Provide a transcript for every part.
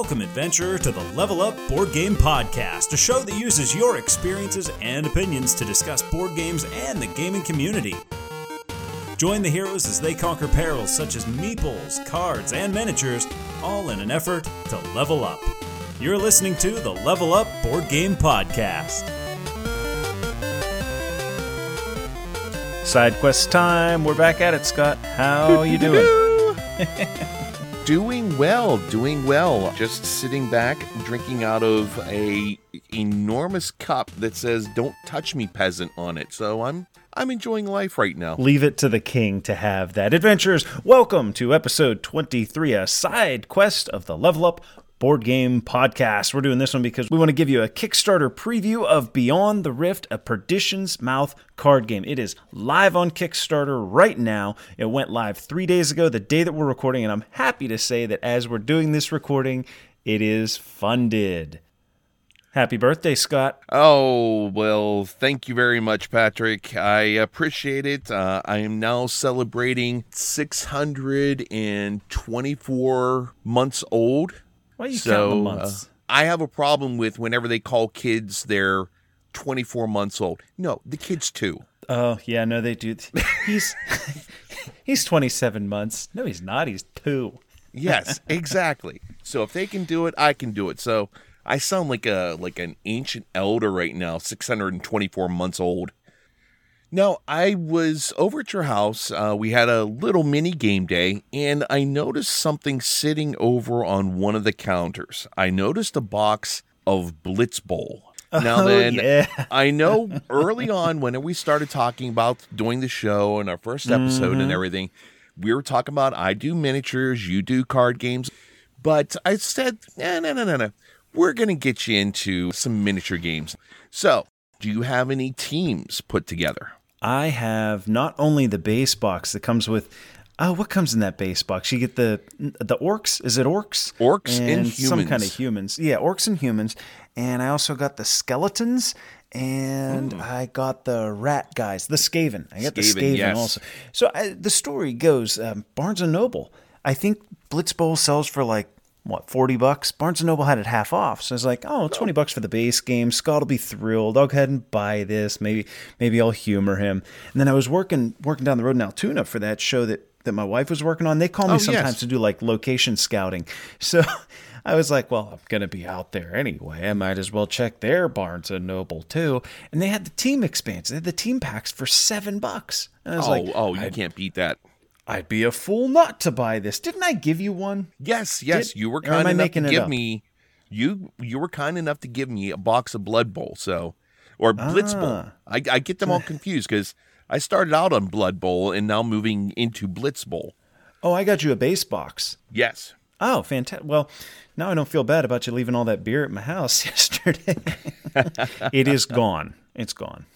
Welcome, adventurer, to the Level Up Board Game Podcast, a show that uses your experiences and opinions to discuss board games and the gaming community. Join the heroes as they conquer perils such as meeples, cards, and miniatures, all in an effort to level up. You're listening to the Level Up Board Game Podcast. Side quest time. We're back at it, Scott. How you doing? doing well, doing well. Just sitting back, drinking out of a enormous cup that says "Don't touch me, peasant" on it. So I'm I'm enjoying life right now. Leave it to the king to have that. Adventurers, welcome to episode 23, a side quest of the Level Up board game podcast. We're doing this one because we want to give you a Kickstarter preview of Beyond the Rift, a Perdition's Mouth card game. It is live on Kickstarter right now. It went live three days ago, the day that we're recording, and I'm happy to say that as we're doing this recording, it is funded. Happy birthday, Scott. Oh, well, thank you very much, Patrick. I appreciate it. Uh, I am now celebrating 624 months old. Why are you so, counting the uh, months? Uh, I have a problem with whenever they call kids they're 24 months old. No, the kid's two. Oh yeah, no, they do. He's he's 27 months. No, he's not. He's two. yes, exactly. So if they can do it, I can do it. So I sound like a like an ancient elder right now, 624 months old. Now, I was over at your house. Uh, we had a little mini game day, and I noticed something sitting over on one of the counters. I noticed a box of Blitz Bowl. Now, oh, then, yeah. I know early on when we started talking about doing the show and our first episode mm-hmm. and everything, we were talking about I do miniatures, you do card games. But I said, no, no, no, no, no. We're going to get you into some miniature games. So, do you have any teams put together? I have not only the base box that comes with Oh, what comes in that base box? You get the the orcs. Is it orcs? Orcs and, and some kind of humans. Yeah, orcs and humans. And I also got the skeletons, and mm. I got the rat guys, the Skaven. I got Skaven, the Skaven yes. also. So I, the story goes: um, Barnes and Noble. I think Blitz Bowl sells for like what 40 bucks barnes & noble had it half off so I was like oh 20 bucks for the base game scott will be thrilled i'll go ahead and buy this maybe maybe i'll humor him and then i was working working down the road in altoona for that show that that my wife was working on they call me oh, sometimes yes. to do like location scouting so I was like, well, I'm going to be out there anyway. I might as well check their Barnes and Noble too. And they had the team expansion. They had the team packs for seven bucks. And I was oh, like, oh, you can't beat that. I'd be a fool not to buy this. Didn't I give you one? Yes, yes. Did, you were kind enough to give me you you were kind enough to give me a box of Blood Bowl, so or Blitz ah. Bowl. I, I get them all confused because I started out on Blood Bowl and now moving into Blitz Bowl. Oh, I got you a base box. Yes. Oh, fantastic. Well, now I don't feel bad about you leaving all that beer at my house yesterday. it is gone. It's gone.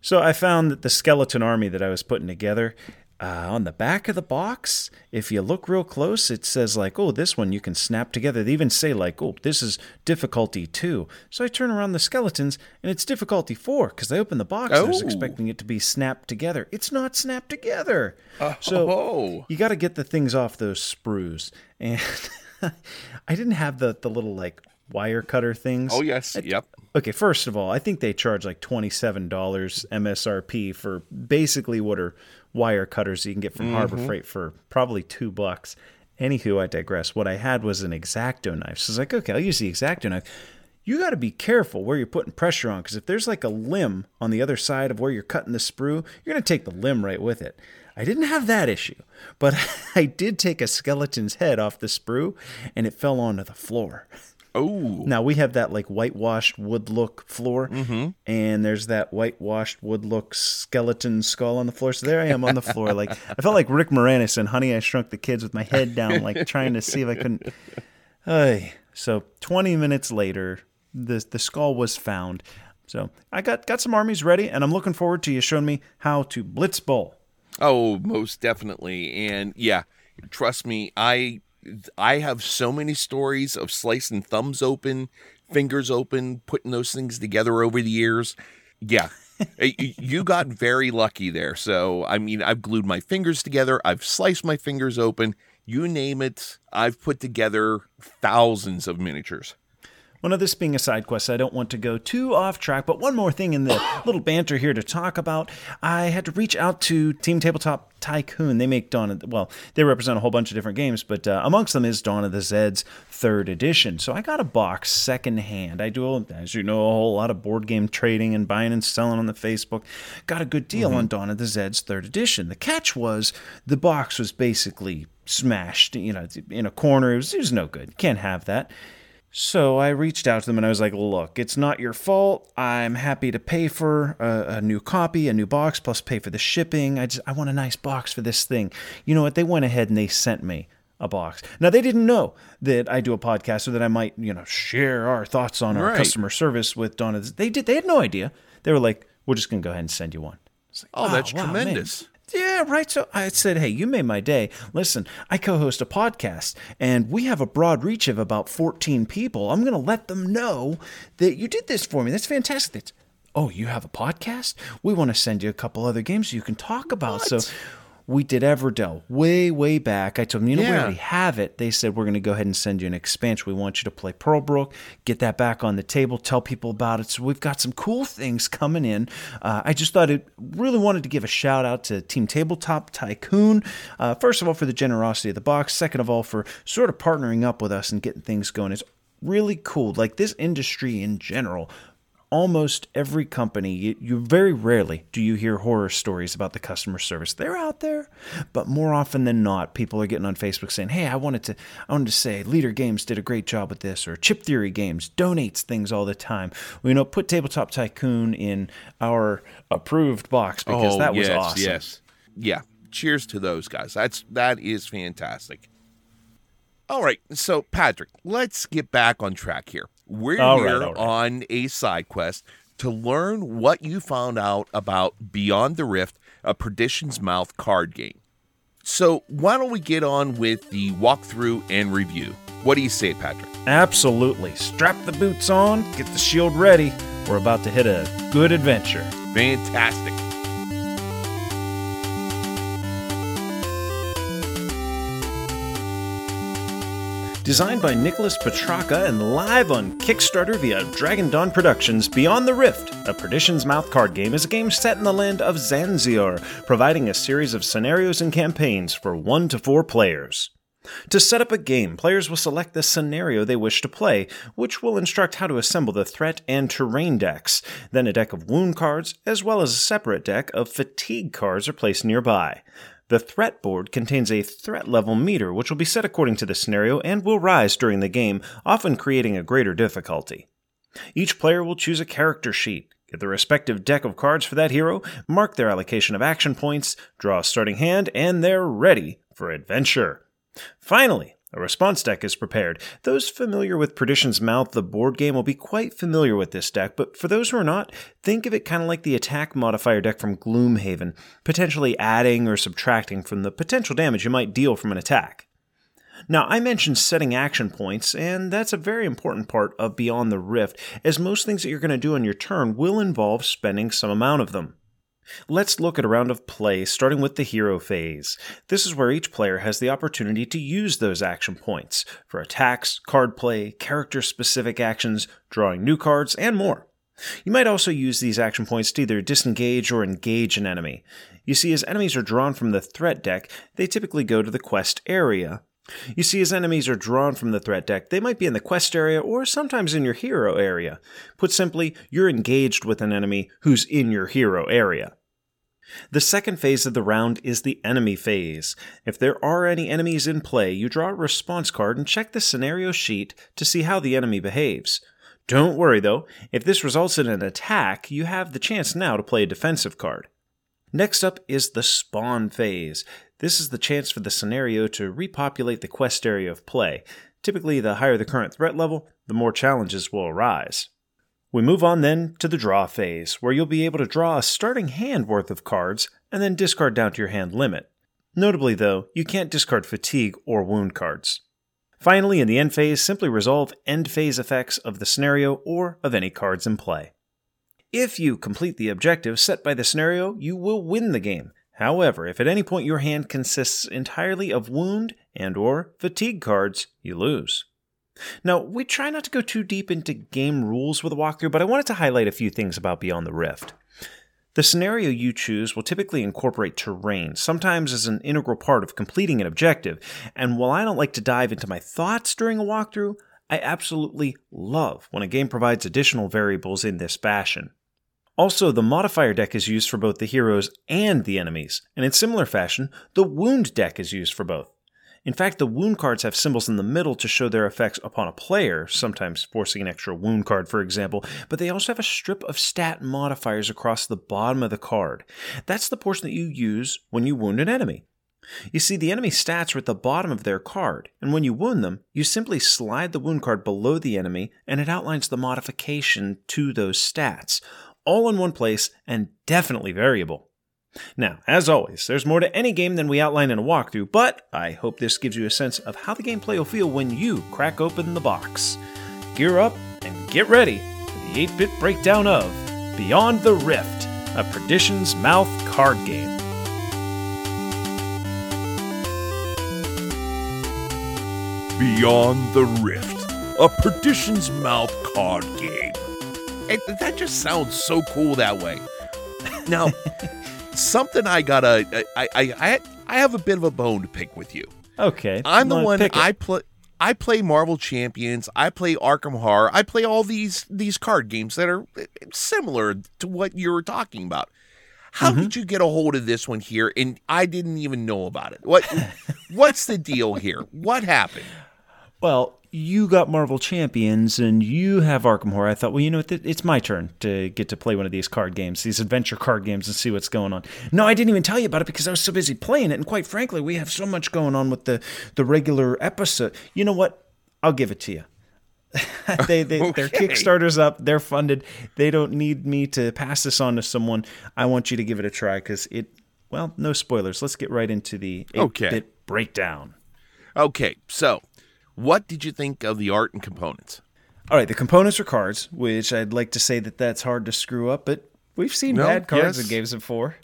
So I found that the skeleton army that I was putting together uh, on the back of the box, if you look real close, it says like, "Oh, this one you can snap together." They even say like, "Oh, this is difficulty two. So I turn around the skeletons, and it's difficulty four because I open the box. Oh. I was expecting it to be snapped together. It's not snapped together. Oh. So you got to get the things off those sprues, and I didn't have the the little like wire cutter things. Oh yes, yep. Okay, first of all, I think they charge like twenty seven dollars MSRP for basically what are wire cutters you can get from mm-hmm. Harbor Freight for probably two bucks. Anywho, I digress. What I had was an exacto knife. So I was like, okay, I'll use the exacto knife. You got to be careful where you're putting pressure on because if there's like a limb on the other side of where you're cutting the sprue, you're going to take the limb right with it. I didn't have that issue, but I did take a skeleton's head off the sprue and it fell onto the floor. Oh. Now we have that like whitewashed wood look floor, mm-hmm. and there's that whitewashed wood look skeleton skull on the floor. So there I am on the floor. Like I felt like Rick Moranis and Honey I Shrunk the Kids with my head down, like trying to see if I couldn't. Hey, so 20 minutes later, the the skull was found. So I got got some armies ready, and I'm looking forward to you showing me how to blitz bowl. Oh, most definitely, and yeah, trust me, I I have so many stories of slicing thumbs open, fingers open, putting those things together over the years. Yeah. you got very lucky there. So, I mean, I've glued my fingers together, I've sliced my fingers open. you name it. I've put together thousands of miniatures. One of this being a side quest, I don't want to go too off track, but one more thing in the little banter here to talk about. I had to reach out to Team Tabletop Tycoon. They make Dawn of the, well, they represent a whole bunch of different games, but uh, amongst them is Dawn of the Zeds third edition. So I got a box secondhand. I do, as you know, a whole lot of board game trading and buying and selling on the Facebook. Got a good deal mm-hmm. on Dawn of the Zeds third edition. The catch was the box was basically smashed, you know, in a corner. It was, it was no good. Can't have that. So I reached out to them and I was like, look, it's not your fault. I'm happy to pay for a, a, new copy, a new box, plus pay for the shipping. I just I want a nice box for this thing. You know what? They went ahead and they sent me a box. Now they didn't know that I do a podcast or that I might, you know, share our thoughts on our right. customer service with Donna. They did they had no idea. They were like, we're just gonna go ahead and send you one. Like, oh, that's wow, tremendous. Man. Yeah, right. So I said, hey, you made my day. Listen, I co host a podcast and we have a broad reach of about 14 people. I'm going to let them know that you did this for me. That's fantastic. That's, oh, you have a podcast? We want to send you a couple other games you can talk about. What? So we did Everdell way, way back. I told them, you know, yeah. we already have it. They said, we're going to go ahead and send you an expansion. We want you to play Pearlbrook, get that back on the table, tell people about it. So we've got some cool things coming in. Uh, I just thought it really wanted to give a shout out to Team Tabletop Tycoon. Uh, first of all, for the generosity of the box. Second of all, for sort of partnering up with us and getting things going. It's really cool. Like this industry in general almost every company, you, you, very rarely do you hear horror stories about the customer service. They're out there, but more often than not, people are getting on Facebook saying, "Hey, I wanted to, I wanted to say, Leder Games did a great job with this," or Chip Theory Games donates things all the time. Well, you know, put Tabletop Tycoon in our approved box because oh, that was yes, awesome. Yes, yeah. Cheers to those guys. That's that is fantastic. All right, so Patrick, let's get back on track here. We're all here right, right. on a side quest to learn what you found out about Beyond the Rift, a Perdition's Mouth card game. So, why don't we get on with the walkthrough and review? What do you say, Patrick? Absolutely. Strap the boots on, get the shield ready. We're about to hit a good adventure. Fantastic. Designed by Nikolas Patrakka and live on Kickstarter via Dragon Dawn Productions, Beyond the Rift, a Perdition's Mouth card game is a game set in the land of Zanziar, providing a series of scenarios and campaigns for one to four players. To set up a game, players will select the scenario they wish to play, which will instruct how to assemble the threat and terrain decks. Then a deck of wound cards, as well as a separate deck of fatigue cards, are placed nearby. The threat board contains a threat level meter, which will be set according to the scenario and will rise during the game, often creating a greater difficulty. Each player will choose a character sheet, get the respective deck of cards for that hero, mark their allocation of action points, draw a starting hand, and they're ready for adventure. Finally, a response deck is prepared. Those familiar with Perdition's Mouth, the board game, will be quite familiar with this deck, but for those who are not, think of it kind of like the attack modifier deck from Gloomhaven, potentially adding or subtracting from the potential damage you might deal from an attack. Now, I mentioned setting action points, and that's a very important part of Beyond the Rift, as most things that you're going to do on your turn will involve spending some amount of them. Let's look at a round of play, starting with the hero phase. This is where each player has the opportunity to use those action points for attacks, card play, character specific actions, drawing new cards, and more. You might also use these action points to either disengage or engage an enemy. You see, as enemies are drawn from the threat deck, they typically go to the quest area, you see, as enemies are drawn from the threat deck, they might be in the quest area or sometimes in your hero area. Put simply, you're engaged with an enemy who's in your hero area. The second phase of the round is the enemy phase. If there are any enemies in play, you draw a response card and check the scenario sheet to see how the enemy behaves. Don't worry though, if this results in an attack, you have the chance now to play a defensive card. Next up is the spawn phase. This is the chance for the scenario to repopulate the quest area of play. Typically, the higher the current threat level, the more challenges will arise. We move on then to the draw phase, where you'll be able to draw a starting hand worth of cards and then discard down to your hand limit. Notably, though, you can't discard fatigue or wound cards. Finally, in the end phase, simply resolve end phase effects of the scenario or of any cards in play. If you complete the objective set by the scenario, you will win the game. However, if at any point your hand consists entirely of wound and or fatigue cards, you lose. Now, we try not to go too deep into game rules with a walkthrough, but I wanted to highlight a few things about Beyond the Rift. The scenario you choose will typically incorporate terrain, sometimes as an integral part of completing an objective, and while I don't like to dive into my thoughts during a walkthrough, I absolutely love when a game provides additional variables in this fashion. Also, the modifier deck is used for both the heroes and the enemies, and in similar fashion, the wound deck is used for both. In fact, the wound cards have symbols in the middle to show their effects upon a player, sometimes forcing an extra wound card, for example, but they also have a strip of stat modifiers across the bottom of the card. That's the portion that you use when you wound an enemy. You see, the enemy stats are at the bottom of their card, and when you wound them, you simply slide the wound card below the enemy and it outlines the modification to those stats, all in one place and definitely variable. Now, as always, there's more to any game than we outline in a walkthrough, but I hope this gives you a sense of how the gameplay will feel when you crack open the box. Gear up and get ready for the 8 bit breakdown of Beyond the Rift, a Perdition's Mouth card game. Beyond the Rift, a Perdition's Mouth card game. It, that just sounds so cool that way. Now, something I gotta I, I I I have a bit of a bone to pick with you. Okay. I'm the one I play I play Marvel Champions, I play Arkham Horror, I play all these these card games that are eh, similar to what you were talking about. How mm-hmm. did you get a hold of this one here and I didn't even know about it? What what's the deal here? What happened? Well, you got Marvel Champions and you have Arkham Horror. I thought, well, you know, what? it's my turn to get to play one of these card games, these adventure card games, and see what's going on. No, I didn't even tell you about it because I was so busy playing it. And quite frankly, we have so much going on with the the regular episode. You know what? I'll give it to you. they, they okay. their Kickstarter's up. They're funded. They don't need me to pass this on to someone. I want you to give it a try because it. Well, no spoilers. Let's get right into the 8-bit breakdown. Okay, so what did you think of the art and components? All right, the components are cards, which I'd like to say that that's hard to screw up, but we've seen no, bad cards yes. in games before.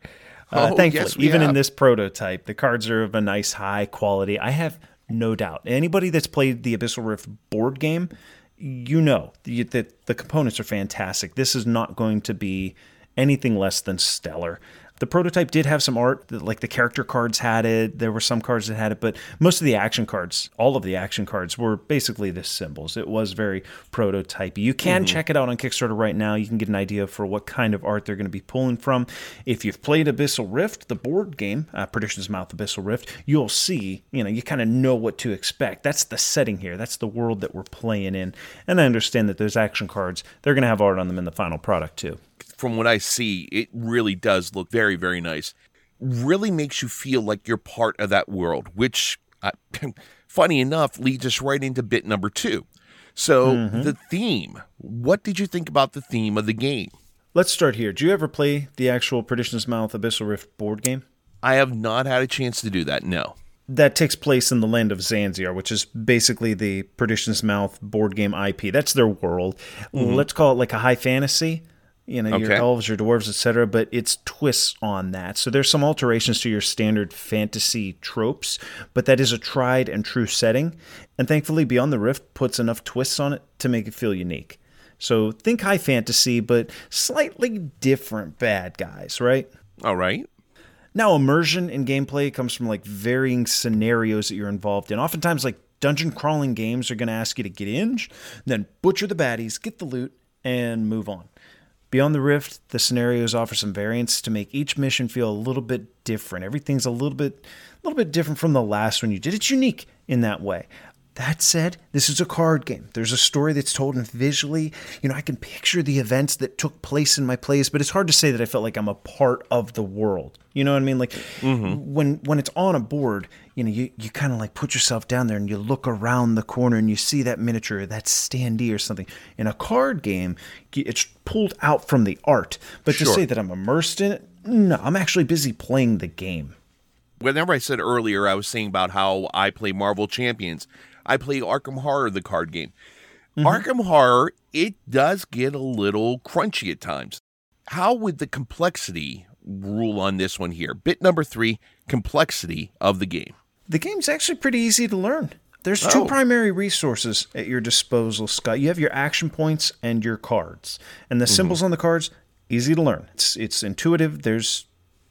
Uh, oh, thankfully, yes, even have. in this prototype, the cards are of a nice high quality. I have no doubt. Anybody that's played the Abyssal Rift board game, you know that the components are fantastic. This is not going to be anything less than stellar. The prototype did have some art, like the character cards had it. There were some cards that had it, but most of the action cards, all of the action cards, were basically the symbols. It was very prototypey. You can mm-hmm. check it out on Kickstarter right now. You can get an idea for what kind of art they're going to be pulling from. If you've played Abyssal Rift, the board game, uh, Perdition's Mouth Abyssal Rift, you'll see, you know, you kind of know what to expect. That's the setting here. That's the world that we're playing in. And I understand that those action cards, they're going to have art on them in the final product too from what I see, it really does look very, very nice. Really makes you feel like you're part of that world, which, uh, funny enough, leads us right into bit number two. So, mm-hmm. the theme. What did you think about the theme of the game? Let's start here. Do you ever play the actual Perdition's Mouth Abyssal Rift board game? I have not had a chance to do that, no. That takes place in the land of Zanziar, which is basically the Perdition's Mouth board game IP. That's their world. Mm-hmm. Let's call it like a high fantasy you know, okay. your elves, your dwarves, etc. But it's twists on that. So there's some alterations to your standard fantasy tropes, but that is a tried and true setting. And thankfully, Beyond the Rift puts enough twists on it to make it feel unique. So think high fantasy, but slightly different bad guys, right? All right. Now, immersion in gameplay comes from like varying scenarios that you're involved in. Oftentimes, like dungeon crawling games are going to ask you to get in, then butcher the baddies, get the loot, and move on. Beyond the Rift, the scenarios offer some variants to make each mission feel a little bit different. Everything's a little bit a little bit different from the last one you did. It's unique in that way. That said, this is a card game. There's a story that's told and visually, you know, I can picture the events that took place in my plays, but it's hard to say that I felt like I'm a part of the world. You know what I mean? Like mm-hmm. when when it's on a board, you know, you, you kind of like put yourself down there and you look around the corner and you see that miniature, that standee or something. In a card game, it's pulled out from the art. But sure. to say that I'm immersed in it, no, I'm actually busy playing the game. Whenever I said earlier, I was saying about how I play Marvel Champions. I play Arkham Horror, the card game. Mm-hmm. Arkham Horror, it does get a little crunchy at times. How would the complexity rule on this one here. Bit number three complexity of the game. The game's actually pretty easy to learn. There's two oh. primary resources at your disposal, Scott. You have your action points and your cards. And the mm-hmm. symbols on the cards, easy to learn. It's it's intuitive. There's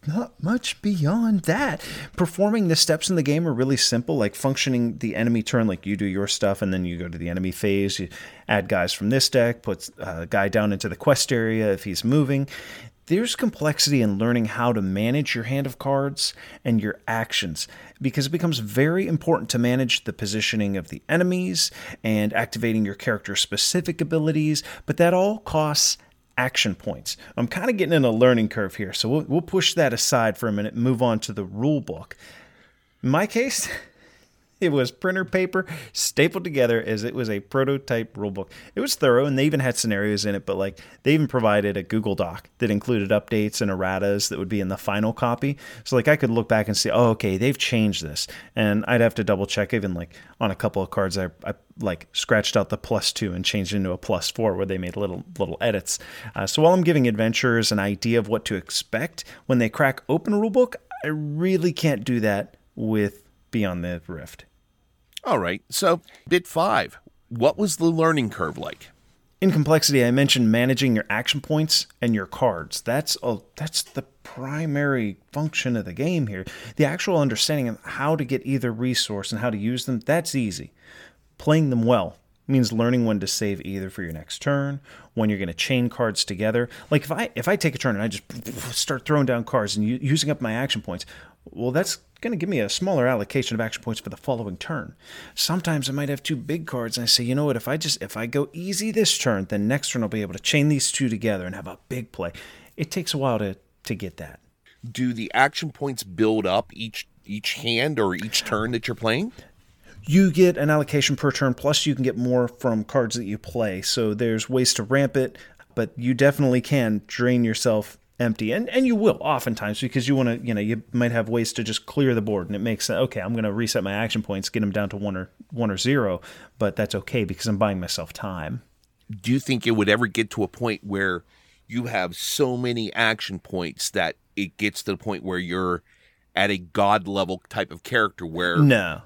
not much beyond that. Performing the steps in the game are really simple, like functioning the enemy turn, like you do your stuff and then you go to the enemy phase. You add guys from this deck, put a guy down into the quest area if he's moving. There's complexity in learning how to manage your hand of cards and your actions because it becomes very important to manage the positioning of the enemies and activating your character specific abilities, but that all costs action points. I'm kind of getting in a learning curve here, so we'll, we'll push that aside for a minute move on to the rule book. In my case, It was printer paper stapled together as it was a prototype rulebook. It was thorough and they even had scenarios in it, but like they even provided a Google Doc that included updates and erratas that would be in the final copy. So like I could look back and see, oh, okay, they've changed this. And I'd have to double check even like on a couple of cards I, I like scratched out the plus two and changed it into a plus four where they made little little edits. Uh, so while I'm giving adventurers an idea of what to expect when they crack open a rulebook, I really can't do that with Beyond the Rift. All right. So, bit five. What was the learning curve like? In complexity, I mentioned managing your action points and your cards. That's a, that's the primary function of the game here. The actual understanding of how to get either resource and how to use them, that's easy. Playing them well means learning when to save either for your next turn, when you're going to chain cards together. Like if I if I take a turn and I just start throwing down cards and using up my action points, well, that's going to give me a smaller allocation of action points for the following turn. Sometimes I might have two big cards and I say, you know what, if I just if I go easy this turn, then next turn I'll be able to chain these two together and have a big play. It takes a while to to get that. Do the action points build up each each hand or each turn that you're playing? You get an allocation per turn, plus you can get more from cards that you play. So there's ways to ramp it, but you definitely can drain yourself empty. And and you will oftentimes because you want to you know you might have ways to just clear the board and it makes okay i'm going to reset my action points get them down to one or one or zero but that's okay because i'm buying myself time. Do you think it would ever get to a point where you have so many action points that it gets to the point where you're at a god level type of character where no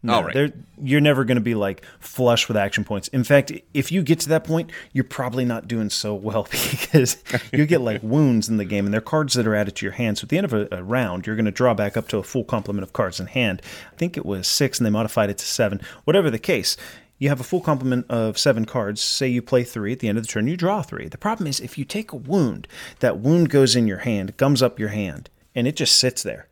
no, right. you're never going to be like flush with action points. In fact, if you get to that point, you're probably not doing so well because you get like wounds in the game, and they're cards that are added to your hand. So at the end of a, a round, you're going to draw back up to a full complement of cards in hand. I think it was six, and they modified it to seven. Whatever the case, you have a full complement of seven cards. Say you play three at the end of the turn, you draw three. The problem is if you take a wound, that wound goes in your hand, gums up your hand, and it just sits there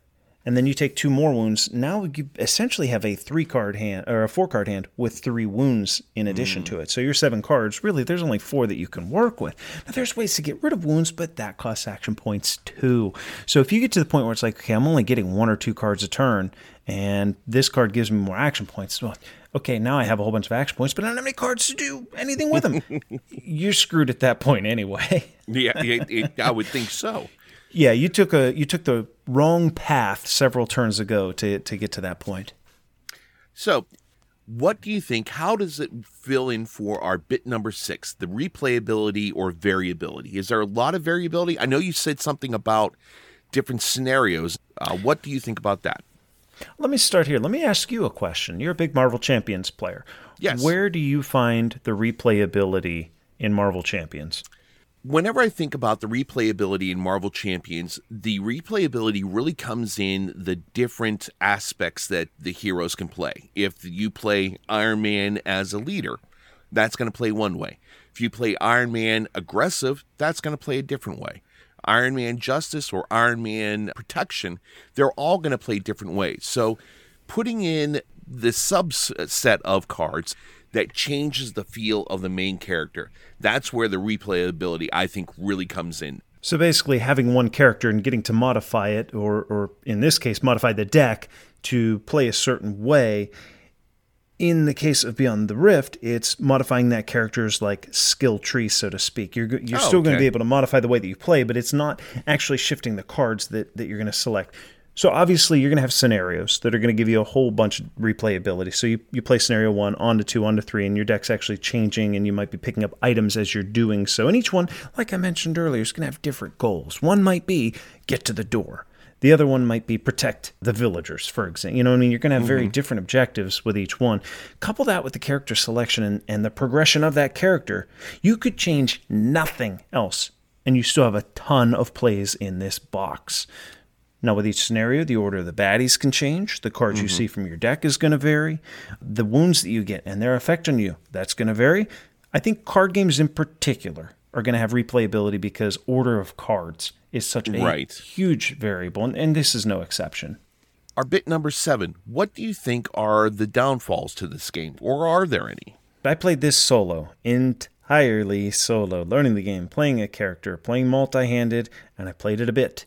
and then you take two more wounds. Now you essentially have a three card hand or a four card hand with three wounds in addition mm. to it. So your seven cards, really, there's only four that you can work with. Now there's ways to get rid of wounds, but that costs action points too. So if you get to the point where it's like, okay, I'm only getting one or two cards a turn, and this card gives me more action points. Well, okay, now I have a whole bunch of action points, but I don't have any cards to do anything with them. You're screwed at that point anyway. yeah, it, it, I would think so. Yeah, you took a you took the wrong path several turns ago to to get to that point. So, what do you think? How does it fill in for our bit number six, the replayability or variability? Is there a lot of variability? I know you said something about different scenarios. Uh, what do you think about that? Let me start here. Let me ask you a question. You're a big Marvel Champions player. Yes. Where do you find the replayability in Marvel Champions? Whenever I think about the replayability in Marvel Champions, the replayability really comes in the different aspects that the heroes can play. If you play Iron Man as a leader, that's going to play one way. If you play Iron Man aggressive, that's going to play a different way. Iron Man Justice or Iron Man Protection, they're all going to play different ways. So putting in the subset of cards that changes the feel of the main character. That's where the replayability, I think, really comes in. So basically, having one character and getting to modify it, or, or in this case, modify the deck to play a certain way. In the case of Beyond the Rift, it's modifying that character's like skill tree, so to speak. You're you're oh, still okay. going to be able to modify the way that you play, but it's not actually shifting the cards that, that you're going to select. So obviously you're going to have scenarios that are going to give you a whole bunch of replayability. So you, you play scenario one on to two, on to three, and your deck's actually changing and you might be picking up items as you're doing so. And each one, like I mentioned earlier, is going to have different goals. One might be get to the door. The other one might be protect the villagers, for example. You know what I mean? You're going to have mm-hmm. very different objectives with each one. Couple that with the character selection and, and the progression of that character, you could change nothing else and you still have a ton of plays in this box. Now, with each scenario, the order of the baddies can change. The cards mm-hmm. you see from your deck is going to vary. The wounds that you get and their effect on you, that's going to vary. I think card games in particular are going to have replayability because order of cards is such a right. huge variable, and, and this is no exception. Our bit number seven. What do you think are the downfalls to this game, or are there any? I played this solo, entirely solo, learning the game, playing a character, playing multi handed, and I played it a bit.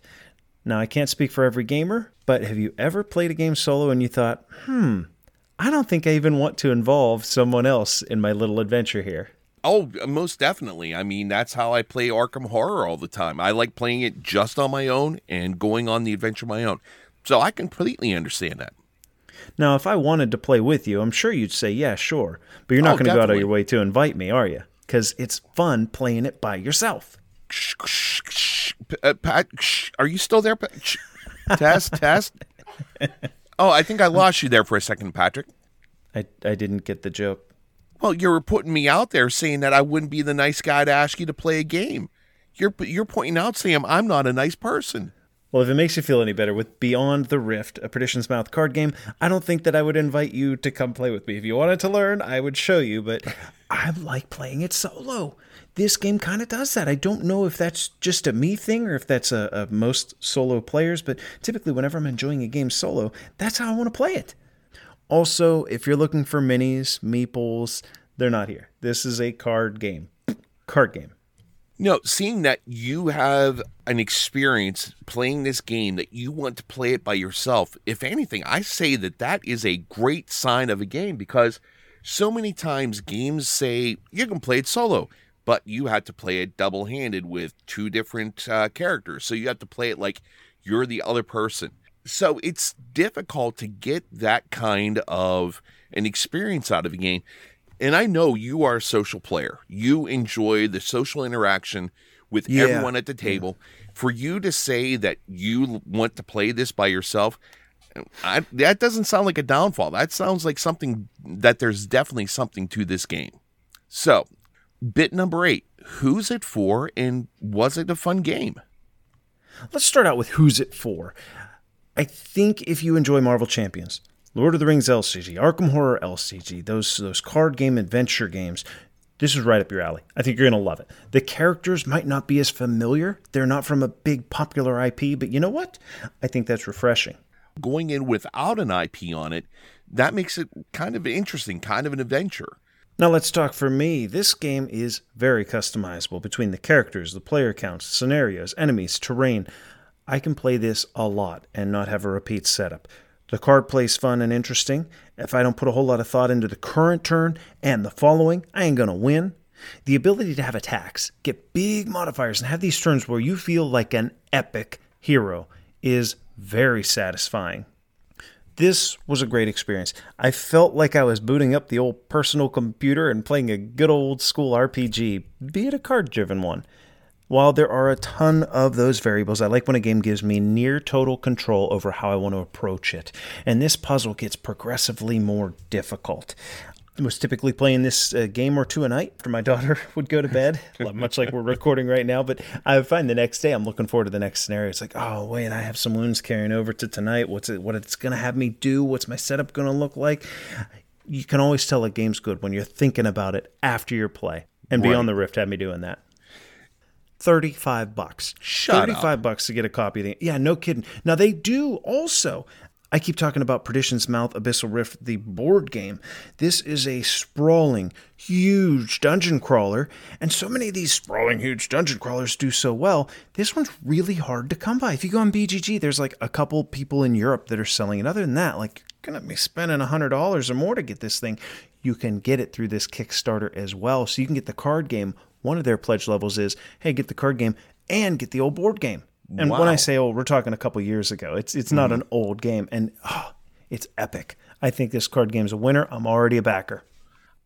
Now, I can't speak for every gamer, but have you ever played a game solo and you thought, hmm, I don't think I even want to involve someone else in my little adventure here? Oh, most definitely. I mean, that's how I play Arkham Horror all the time. I like playing it just on my own and going on the adventure on my own. So I completely understand that. Now, if I wanted to play with you, I'm sure you'd say, yeah, sure. But you're not oh, going to go out of your way to invite me, are you? Because it's fun playing it by yourself. Uh, Pat, are you still there? Test, test. Oh, I think I lost you there for a second, Patrick. I, I didn't get the joke. Well, you were putting me out there saying that I wouldn't be the nice guy to ask you to play a game. You're you're pointing out, Sam, I'm not a nice person. Well, if it makes you feel any better, with Beyond the Rift, a Perdition's Mouth card game, I don't think that I would invite you to come play with me. If you wanted to learn, I would show you, but I like playing it solo this game kind of does that. I don't know if that's just a me thing or if that's a, a, most solo players, but typically whenever I'm enjoying a game solo, that's how I want to play it. Also, if you're looking for minis, meeples, they're not here. This is a card game. Card game. No, seeing that you have an experience playing this game that you want to play it by yourself, if anything, I say that that is a great sign of a game because so many times games say you can play it solo but you had to play it double handed with two different uh, characters. So you have to play it like you're the other person. So it's difficult to get that kind of an experience out of a game. And I know you are a social player. You enjoy the social interaction with yeah. everyone at the table. Yeah. For you to say that you want to play this by yourself, I, that doesn't sound like a downfall. That sounds like something that there's definitely something to this game. So Bit number eight Who's it for, and was it a fun game? Let's start out with Who's It For. I think if you enjoy Marvel Champions, Lord of the Rings LCG, Arkham Horror LCG, those those card game adventure games, this is right up your alley. I think you're going to love it. The characters might not be as familiar. They're not from a big popular IP, but you know what? I think that's refreshing. Going in without an IP on it, that makes it kind of interesting, kind of an adventure. Now let's talk for me. This game is very customizable between the characters, the player counts, scenarios, enemies, terrain. I can play this a lot and not have a repeat setup. The card play's fun and interesting. If I don't put a whole lot of thought into the current turn and the following, I ain't gonna win. The ability to have attacks, get big modifiers, and have these turns where you feel like an epic hero is very satisfying. This was a great experience. I felt like I was booting up the old personal computer and playing a good old school RPG, be it a card driven one. While there are a ton of those variables, I like when a game gives me near total control over how I want to approach it. And this puzzle gets progressively more difficult was typically playing this uh, game or two a night after my daughter would go to bed, much like we're recording right now. But I find the next day I'm looking forward to the next scenario. It's like, oh wait, I have some wounds carrying over to tonight. What's it? What it's going to have me do? What's my setup going to look like? You can always tell a game's good when you're thinking about it after your play. And right. Beyond the Rift had me doing that. 35 bucks. Shut 35 up. bucks to get a copy of the Yeah, no kidding. Now they do also I keep talking about Perdition's Mouth Abyssal Rift, the board game. This is a sprawling, huge dungeon crawler, and so many of these sprawling, huge dungeon crawlers do so well. This one's really hard to come by. If you go on BGG, there's like a couple people in Europe that are selling it. Other than that, like, you're going to be spending $100 or more to get this thing. You can get it through this Kickstarter as well. So you can get the card game. One of their pledge levels is hey, get the card game and get the old board game. And wow. when I say old, we're talking a couple years ago. It's it's not mm-hmm. an old game, and oh, it's epic. I think this card game's a winner. I'm already a backer.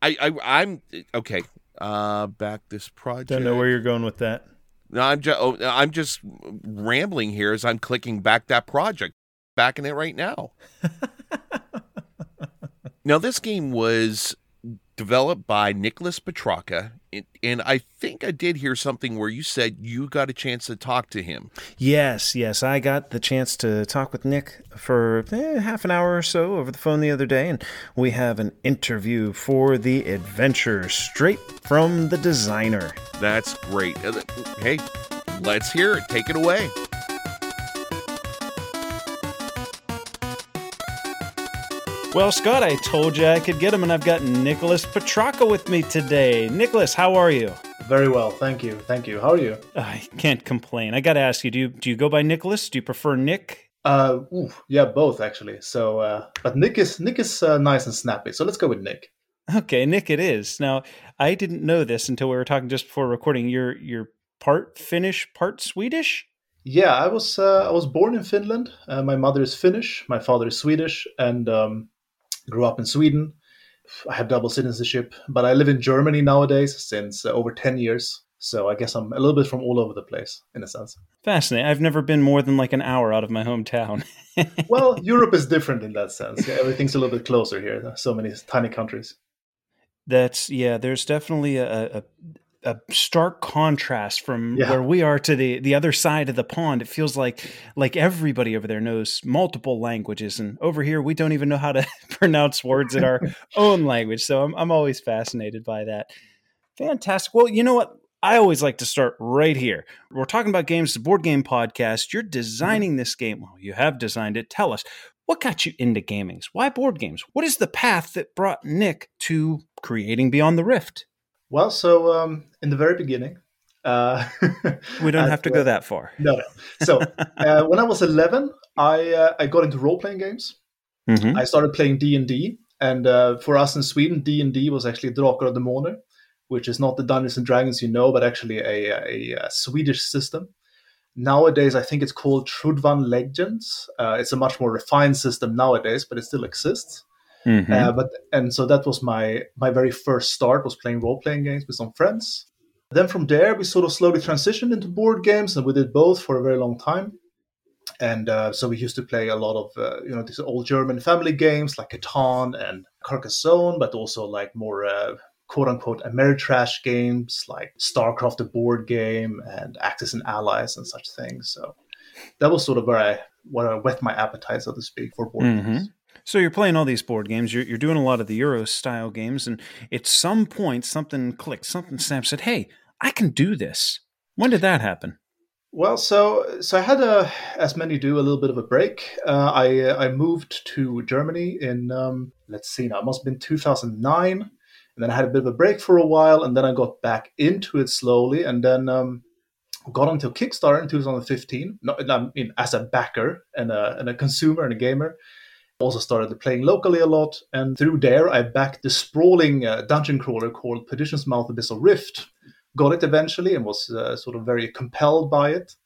I, I I'm okay. Uh, back this project. Don't know where you're going with that. No, I'm just oh, I'm just rambling here as I'm clicking back that project, backing it right now. now this game was developed by Nikolas Patrakka. And I think I did hear something where you said you got a chance to talk to him. Yes, yes. I got the chance to talk with Nick for eh, half an hour or so over the phone the other day. And we have an interview for the adventure straight from the designer. That's great. Uh, hey, let's hear it. Take it away. Well, Scott, I told you I could get him, and I've got Nikolas Patrakka with me today. Nikolas, how are you? Very well, thank you. Thank you. How are you? I can't complain. I got to ask you: Do you do you go by Nikolas? Do you prefer Nick? Uh, ooh, yeah, both actually. So, uh, but Nick is Nick is uh, nice and snappy. So let's go with Nick. Okay, Nick, it is. Now, I didn't know this until we were talking just before recording. You're you're part Finnish, part Swedish. Yeah, I was uh, I was born in Finland. Uh, my mother is Finnish, my father is Swedish, and um, grew up in Sweden. I have double citizenship, but I live in Germany nowadays since uh, over 10 years. So I guess I'm a little bit from all over the place in a sense. Fascinating. I've never been more than like an hour out of my hometown. well, Europe is different in that sense. Yeah, everything's a little bit closer here. So many tiny countries. That's yeah. There's definitely a, a, a stark contrast from yeah. where we are to the the other side of the pond. It feels like like everybody over there knows multiple languages, and over here we don't even know how to pronounce words in our own language. So I'm I'm always fascinated by that. Fantastic. Well, you know what? I always like to start right here. We're talking about games, the board game podcast. You're mm-hmm. designing this game. Well, you have designed it. Tell us what got you into gamings? Why board games? What is the path that brought Nick to creating Beyond the Rift? Well, so um, in the very beginning, uh, we don't have to go that far. No, no. So uh, when I was 11, I uh, I got into role playing games. Mm-hmm. I started playing D and D, and uh, for us in Sweden, D and D was actually Drakar och Demoner, which is not the Dungeons and Dragons you know, but actually a, a, a Swedish system. Nowadays, I think it's called Trudvang Legends. Uh, it's a much more refined system nowadays, but it still exists. Mm-hmm. Uh, but and so that was my my very first start was playing role playing games with some friends. Then from there we sort of slowly transitioned into board games, and we did both for a very long time. And uh, so we used to play a lot of uh, you know these old German family games like Catan and Carcassonne, but also like more uh, quote unquote Ameritrash games like StarCraft, the board game, and Axis and Allies and such things. So that was sort of where I where I whet my appetite, so to speak, for board mm-hmm. games. So you're playing all these board games. You're, you're doing a lot of the Euro style games, and at some point, something clicked. Something snapped. Said, "Hey, I can do this." When did that happen? Well, so so I had a, as many do, a little bit of a break. Uh, I I moved to Germany in um, let's see now, it must have been 2009, and then I had a bit of a break for a while, and then I got back into it slowly, and then um, got onto Kickstarter in 2015. Not, I mean, as a backer and a and a consumer and a gamer, also started playing locally a lot, and through there I backed the sprawling uh, dungeon crawler called Perdition's Mouth Abyssal Rift. Got it eventually and was uh, sort of very compelled by it.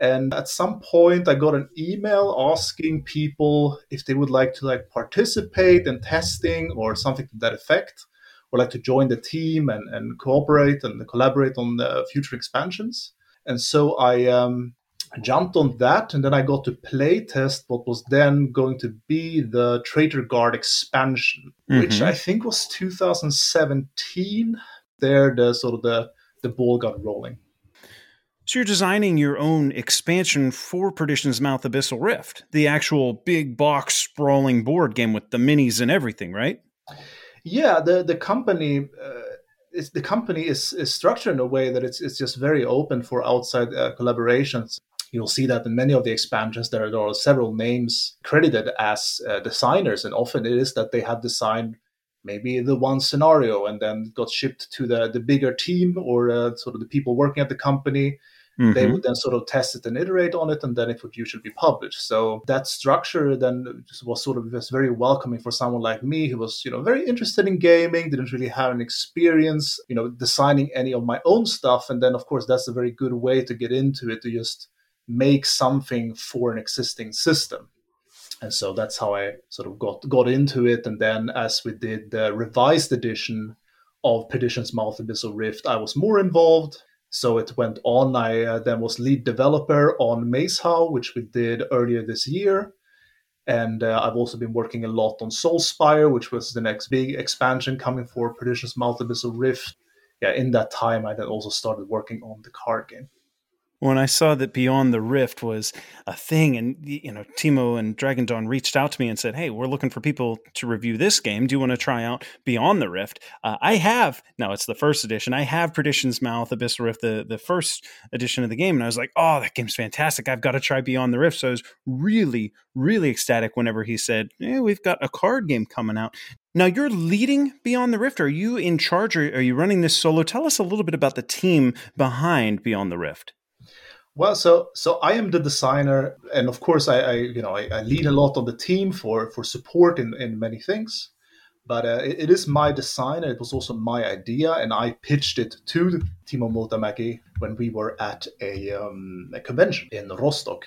And at some point, I got an email asking people if they would like to like participate in testing or something to that effect, or like to join the team and, and cooperate and collaborate on the future expansions. And so I um, jumped on that and then I got to play test what was then going to be the Traitor Guard expansion, mm-hmm. which I think was 2017. There, the sort of the the ball got rolling. So you're designing your own expansion for Perdition's Mouth Abyssal Rift, the actual big box sprawling board game with the minis and everything, right? Yeah, the the company. Uh, is, the company is, is structured in a way that it's, it's just very open for outside uh, collaborations. You'll see that in many of the expansions, there, there are several names credited as uh, designers, and often it is that they have designed maybe the one scenario and then got shipped to the, the bigger team or uh, sort of the people working at the company. Mm-hmm. They would then sort of test it and iterate on it, and then it would usually be published. So that structure then was sort of was very welcoming for someone like me who was, you know, very interested in gaming, didn't really have an experience, you know, designing any of my own stuff. And then, of course, that's a very good way to get into it to just make something for an existing system. And so that's how I sort of got got into it. And then as we did the revised edition of Perdition's Mouth Abyssal Rift, I was more involved. So it went on. I uh, then was lead developer on Macehow, which we did earlier this year. And uh, I've also been working a lot on Soulspire, which was the next big expansion coming for Perdition's Mouth Abyssal Rift. Yeah, in that time, I then also started working on the card game when I saw that Beyond the Rift was a thing, and you know, Timo and Dragon Dawn reached out to me and said, "Hey, we're looking for people to review this game. Do you want to try out Beyond the Rift?" Uh, I have. Now it's the first edition. I have Perdition's Mouth, Abyssal Rift, the the first edition of the game, and I was like, "Oh, that game's fantastic! I've got to try Beyond the Rift." So I was really, really ecstatic whenever he said, "Yeah, we've got a card game coming out." Now you're leading Beyond the Rift. Are you in charge? Or are you running this solo? Tell us a little bit about the team behind Beyond the Rift. Well, so so I am the designer, and of course, I, I you know I, I, lead a lot on the team for for support in in many things. But uh, it, it is my design, and it was also my idea, and I pitched it to Timo Multamäki when we were at a, um, a convention in Rostock.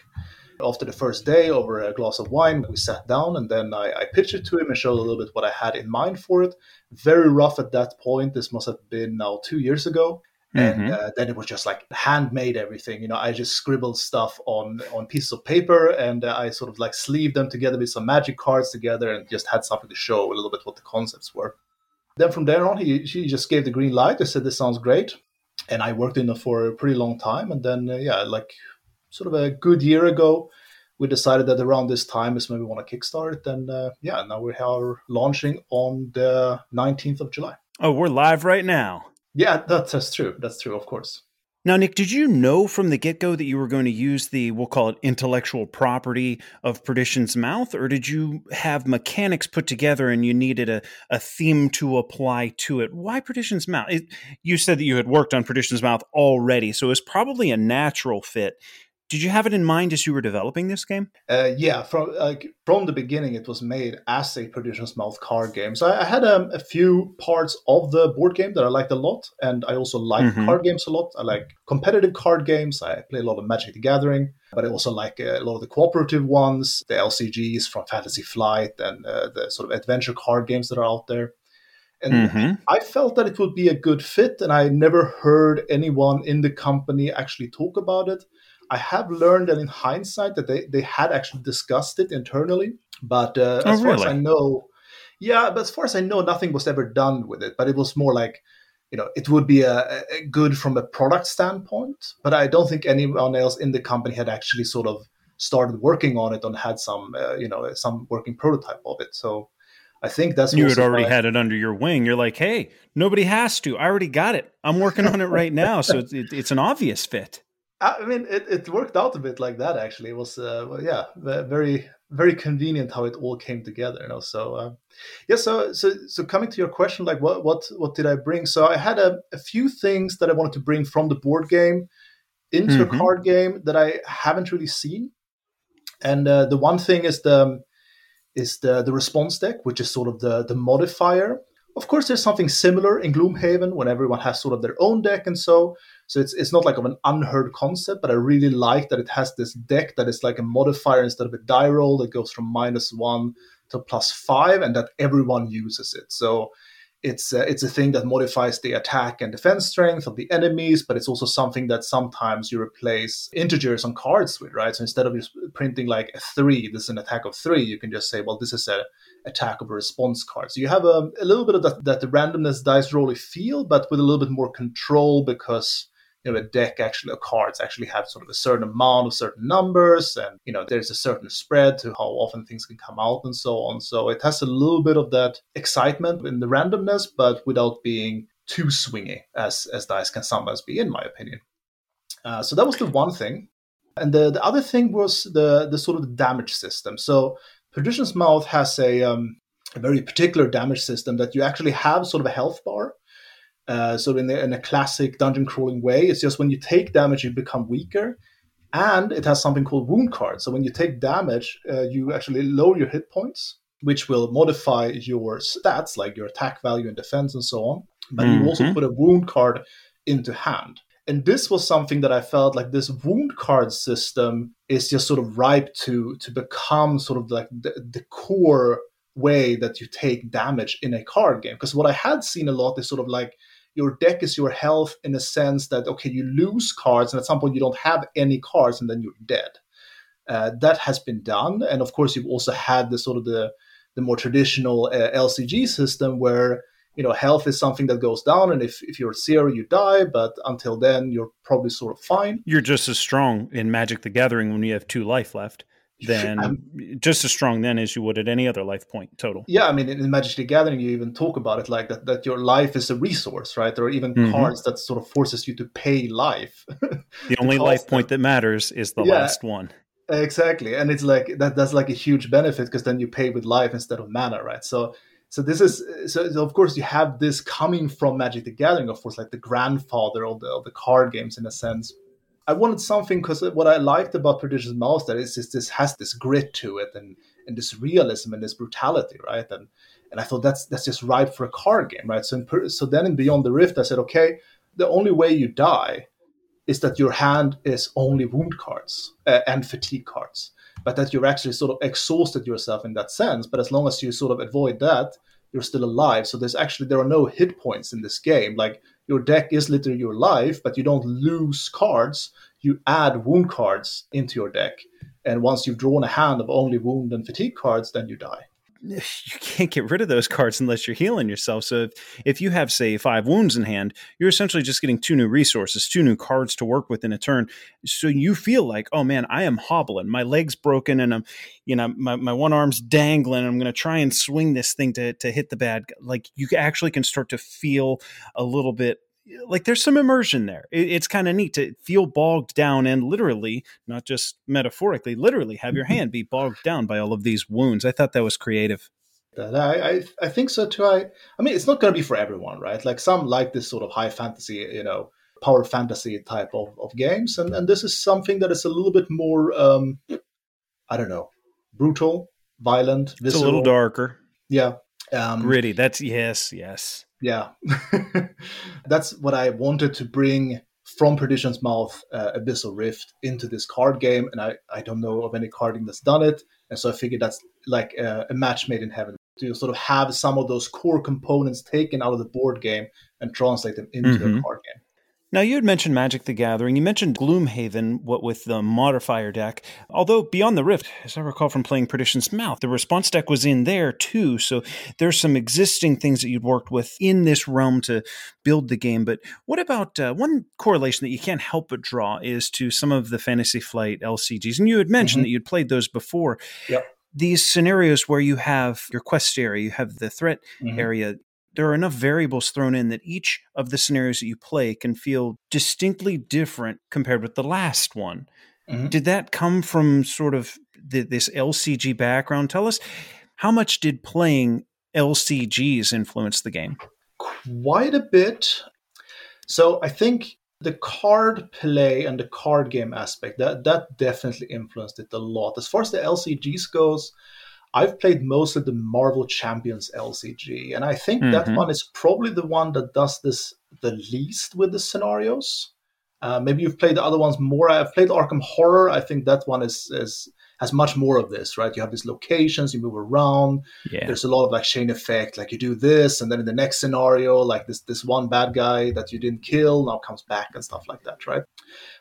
After the first day, over a glass of wine, we sat down, and then I, I pitched it to him and showed a little bit what I had in mind for it. Very rough at that point. This must have been now two years ago and mm-hmm. uh, then it was just like handmade everything you know i just scribbled stuff on on pieces of paper and uh, i sort of like sleeved them together with some magic cards together and just had something to show a little bit what the concepts were. Then from there on he, he just gave the green light. I said this sounds great. And i worked in it for a pretty long time. And then uh, yeah like sort of a good year ago we decided that around this time is when we want to kickstart. It and uh, yeah now we are launching on the 19th of july. Oh we're live right now yeah, that's, that's true. That's true, of course. Now, Nick, did you know from the get go that you were going to use the, we'll call it intellectual property of Perdition's Mouth, or did you have mechanics put together and you needed a, a theme to apply to it? Why Perdition's Mouth? It, you said that you had worked on Perdition's Mouth already, so it was probably a natural fit. Did you have it in mind as you were developing this game? Uh, yeah, from like from the beginning, it was made as a Perdition's Mouth card game. So I, I had um, a few parts of the board game that I liked a lot, and I also like mm-hmm. card games a lot. I like competitive card games. I play a lot of Magic the Gathering, but I also like uh, a lot of the cooperative ones, the LCGs from Fantasy Flight, and uh, the sort of adventure card games that are out there. And mm-hmm. I felt that it would be a good fit, and I never heard anyone in the company actually talk about it. I have learned that in hindsight that they, they had actually discussed it internally, but uh, oh, as far as I know, yeah, but as far as I know, nothing was ever done with it. But it was more like, you know, it would be a, a good from a product standpoint. But I don't think anyone else in the company had actually sort of started working on it and had some, uh, you know, some working prototype of it. So I think that's you had already had it under your wing. You're like, hey, nobody has to. I already got it. I'm working on it right now, so it's, it's an obvious fit. I mean, it, it worked out a bit like that. Actually, it was uh, well, yeah, very very convenient how it all came together. You know, so uh, yeah. So so so coming to your question, like what what what did I bring? So I had a, a few things that I wanted to bring from the board game into mm-hmm. a card game that I haven't really seen. And uh, the one thing is the is the the response deck, which is sort of the the modifier. Of course, there's something similar in Gloomhaven when everyone has sort of their own deck and so. So it's it's not like of an unheard concept, but I really like that it has this deck that is like a modifier instead of a die roll that goes from minus one to plus five, and that everyone uses it. So it's uh, it's a thing that modifies the attack and defense strength of the enemies, but it's also something that sometimes you replace integers on cards with, right? So instead of just printing like a three, this is an attack of three, you can just say, well, this is a attack of a response card. So you have a, a little bit of that, that randomness dice rolly feel, but with a little bit more control because you know a deck actually of cards actually have sort of a certain amount of certain numbers and you know there's a certain spread to how often things can come out and so on. So it has a little bit of that excitement in the randomness but without being too swingy as as dice can sometimes be in my opinion. Uh, so that was the one thing. And the, the other thing was the the sort of damage system. So Perdition's Mouth has a um, a very particular damage system that you actually have sort of a health bar uh, so in, in a classic dungeon crawling way, it's just when you take damage, you become weaker, and it has something called wound card. So when you take damage, uh, you actually lower your hit points, which will modify your stats like your attack value and defense and so on. But mm-hmm. you also mm-hmm. put a wound card into hand. And this was something that I felt like this wound card system is just sort of ripe to to become sort of like the, the core way that you take damage in a card game. Because what I had seen a lot is sort of like your deck is your health in a sense that okay, you lose cards, and at some point you don't have any cards, and then you're dead. Uh, that has been done, and of course you've also had the sort of the the more traditional uh, LCG system where you know health is something that goes down, and if if you're zero, you die. But until then, you're probably sort of fine. You're just as strong in Magic the Gathering when you have two life left then um, just as strong then as you would at any other life point total. Yeah, I mean, in Magic the Gathering, you even talk about it like that, that your life is a resource, right? There are even mm-hmm. cards that sort of forces you to pay life. the only life point that matters is the yeah, last one. Exactly. And it's like that that's like a huge benefit because then you pay with life instead of mana, right? So so this is so, so, of course you have this coming from Magic the Gathering, of course, like the grandfather of the of the card games in a sense. I wanted something because what I liked about Perdition's Mouth that is just this has this grit to it and and this realism and this brutality, right? And and I thought that's that's just right for a card game, right? So in, so then in Beyond the Rift, I said, okay, the only way you die is that your hand is only wound cards uh, and fatigue cards, but that you're actually sort of exhausted yourself in that sense. But as long as you sort of avoid that, you're still alive. So there's actually there are no hit points in this game. Like your deck is literally your life, but you don't lose cards. You add wound cards into your deck. And once you've drawn a hand of only wound and fatigue cards, then you die. You can't get rid of those cards unless you're healing yourself. So if, if you have, say, five wounds in hand, you're essentially just getting two new resources, two new cards to work with in a turn. So you feel like, oh man, I am hobbling. My leg's broken and I'm, you know, my, my one arm's dangling. I'm going to try and swing this thing to, to hit the bad. Like you actually can start to feel a little bit like there's some immersion there. It, it's kind of neat to feel bogged down and literally, not just metaphorically, literally have your hand be bogged down by all of these wounds. I thought that was creative. I, I, I think so too. I I mean, it's not going to be for everyone, right? Like some like this sort of high fantasy, you know, power fantasy type of, of games, and and this is something that is a little bit more, um, I don't know, brutal, violent, visceral. It's a little darker. Yeah, um, gritty. That's yes, yes yeah that's what i wanted to bring from perdition's mouth uh, abyssal rift into this card game and I, I don't know of any carding that's done it and so i figured that's like a, a match made in heaven to sort of have some of those core components taken out of the board game and translate them into mm-hmm. a card game now, you had mentioned Magic the Gathering. You mentioned Gloomhaven, what with the modifier deck. Although Beyond the Rift, as I recall from playing Perdition's Mouth, the response deck was in there too. So there's some existing things that you'd worked with in this realm to build the game. But what about uh, one correlation that you can't help but draw is to some of the Fantasy Flight LCGs? And you had mentioned mm-hmm. that you'd played those before. Yep these scenarios where you have your quest area, you have the threat mm-hmm. area, there are enough variables thrown in that each of the scenarios that you play can feel distinctly different compared with the last one. Mm-hmm. Did that come from sort of the, this LCG background? Tell us how much did playing LCGs influence the game? Quite a bit. So I think the card play and the card game aspect that that definitely influenced it a lot. As far as the LCGs goes, I've played most of the Marvel Champions LCG, and I think mm-hmm. that one is probably the one that does this the least with the scenarios. Uh, maybe you've played the other ones more. I've played Arkham Horror. I think that one is, is has much more of this, right? You have these locations, you move around. Yeah. There's a lot of like chain effect, like you do this, and then in the next scenario, like this this one bad guy that you didn't kill now comes back and stuff like that, right?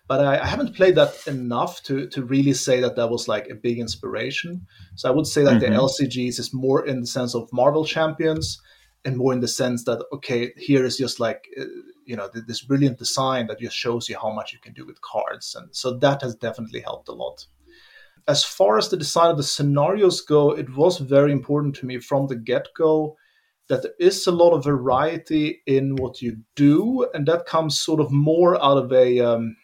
But I, I, haven't played that enough to to really say that that was like a big inspiration. So I would say that mm-hmm. the LCGs is more in the sense of Marvel Champions, and more in the sense that okay, here is just like uh, you know this brilliant design that just shows you how much you can do with cards, and so that has definitely helped a lot. As far as the design of the scenarios go, it was very important to me from the get go that there is a lot of variety in what you do, and that comes sort of more out of a um,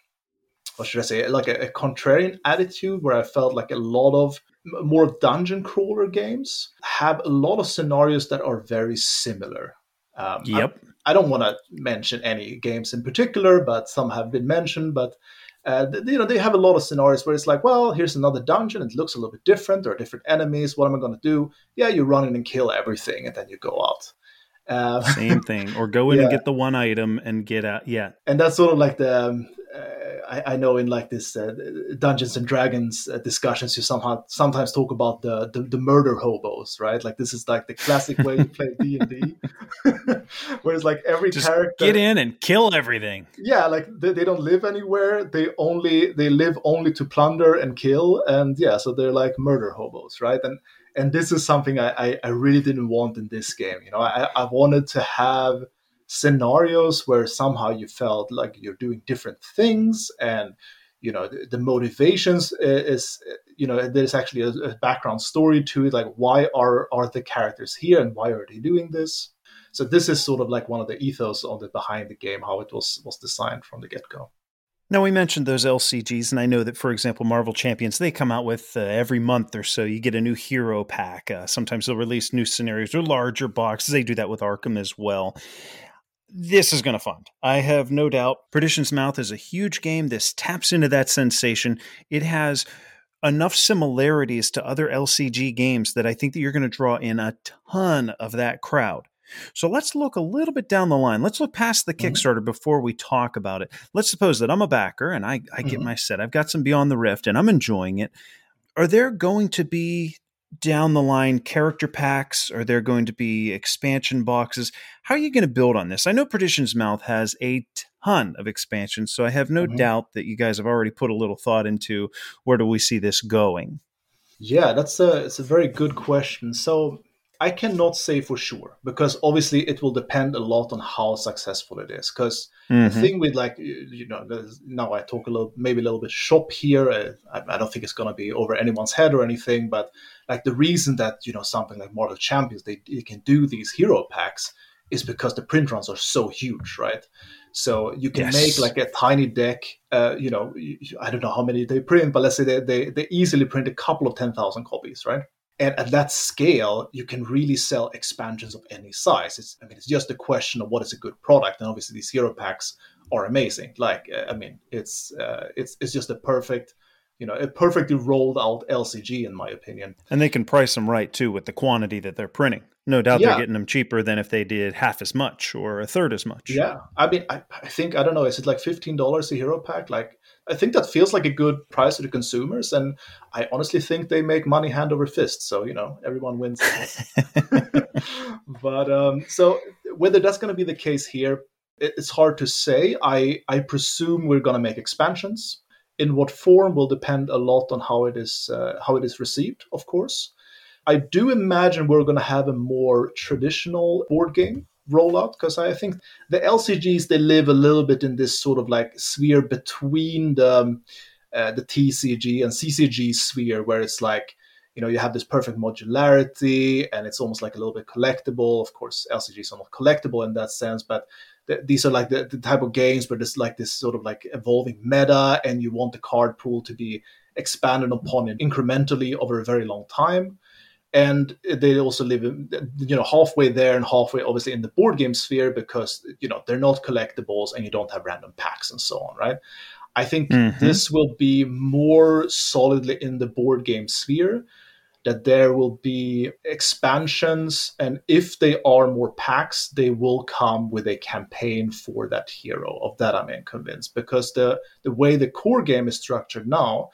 what should I say, like a, a contrarian attitude where I felt like a lot of more dungeon crawler games have a lot of scenarios that are very similar. Um, yep. I, I don't want to mention any games in particular, but some have been mentioned. But uh, you know, they have a lot of scenarios where it's like, well, here's another dungeon. It looks a little bit different. There are different enemies. What am I going to do? Yeah, you run in and kill everything, and then you go out. Uh, Same thing. Or go in yeah. and get the one item and get out. Yeah. And that's sort of like the. Um, I, I, know in like this uh, Dungeons and Dragons uh, discussions, you somehow sometimes talk about the, the, the murder hobos, right? Like this is like the classic way you play D and D, whereas like every Just character get in and kill everything. Yeah, like they, they don't live anywhere. They only they live only to plunder and kill, and yeah, so they're like murder hobos, right? And and this is something I, I, I really didn't want in this game. You know, I, I wanted to have scenarios where somehow you felt like you're doing different things and you know the, the motivations is you know there's actually a, a, background story to it like why are are the characters here and why are they doing this so this is sort of like one of the ethos on the behind the game how it was was designed from the get-go now we mentioned those LCGs, and I know that, for example, Marvel Champions they come out with uh, every month or so. You get a new hero pack. Uh, sometimes they'll release new scenarios or larger boxes. They do that with Arkham as well. This is going to fund. I have no doubt. Perdition's Mouth is a huge game. This taps into that sensation. It has enough similarities to other LCG games that I think that you're going to draw in a ton of that crowd. So let's look a little bit down the line. Let's look past the mm-hmm. Kickstarter before we talk about it. Let's suppose that I'm a backer and I, I get mm-hmm. my set. I've got some Beyond the Rift and I'm enjoying it. Are there going to be down the line character packs? Are there going to be expansion boxes? How are you going to build on this? I know Perdition's Mouth has a ton of expansions, so I have no mm-hmm. doubt that you guys have already put a little thought into where do we see this going. Yeah, that's a it's a very good question. So I cannot say for sure because obviously it will depend a lot on how successful it is. Because mm-hmm. the thing with like you know now I talk a little maybe a little bit shop here. Uh, I, I, don't think it's gonna be over anyone's head or anything, but like the reason that you know something like Marvel Champions they, they can do these hero packs is because the print runs are so huge, right? So you can yes. make like a tiny deck. Uh, you know, I don't know how many they print, but let's say they, they, they easily print a couple of ten thousand copies, right? And at that scale, you can really sell expansions of any size. It's, I mean, it's just a question of what is a good product. And obviously, these hero packs are amazing. Like, uh, I mean, it's uh, it's it's just a perfect, you know, a perfectly rolled out LCG in my opinion. And they can price them right too with the quantity that they're printing. No doubt yeah. they're getting them cheaper than if they did half as much or a third as much. Yeah, I mean, I, I think I don't know. Is it like fifteen dollars a hero pack? Like, I think that feels like a good price to the consumers, and I honestly think they make money hand over fist. So you know, everyone wins. but um, so whether that's going to be the case here, it's hard to say. I I presume we're going to make expansions. In what form will depend a lot on how it is uh, how it is received, of course. I do imagine we're going to have a more traditional board game rollout because I think the LCGs they live a little bit in this sort of like sphere between the um, uh, the TCG and CCG sphere where it's like you know you have this perfect modularity and it's almost like a little bit collectible. Of course, LCGs are not collectible in that sense, but th- these are like the, the type of games where there's like this sort of like evolving meta and you want the card pool to be expanded upon incrementally over a very long time and they also live in you know halfway there and halfway obviously in the board game sphere because you know they're not collectibles and you don't have random packs and so on right i think mm-hmm. this will be more solidly in the board game sphere that there will be expansions and if they are more packs they will come with a campaign for that hero of that i'm convinced because the the way the core game is structured now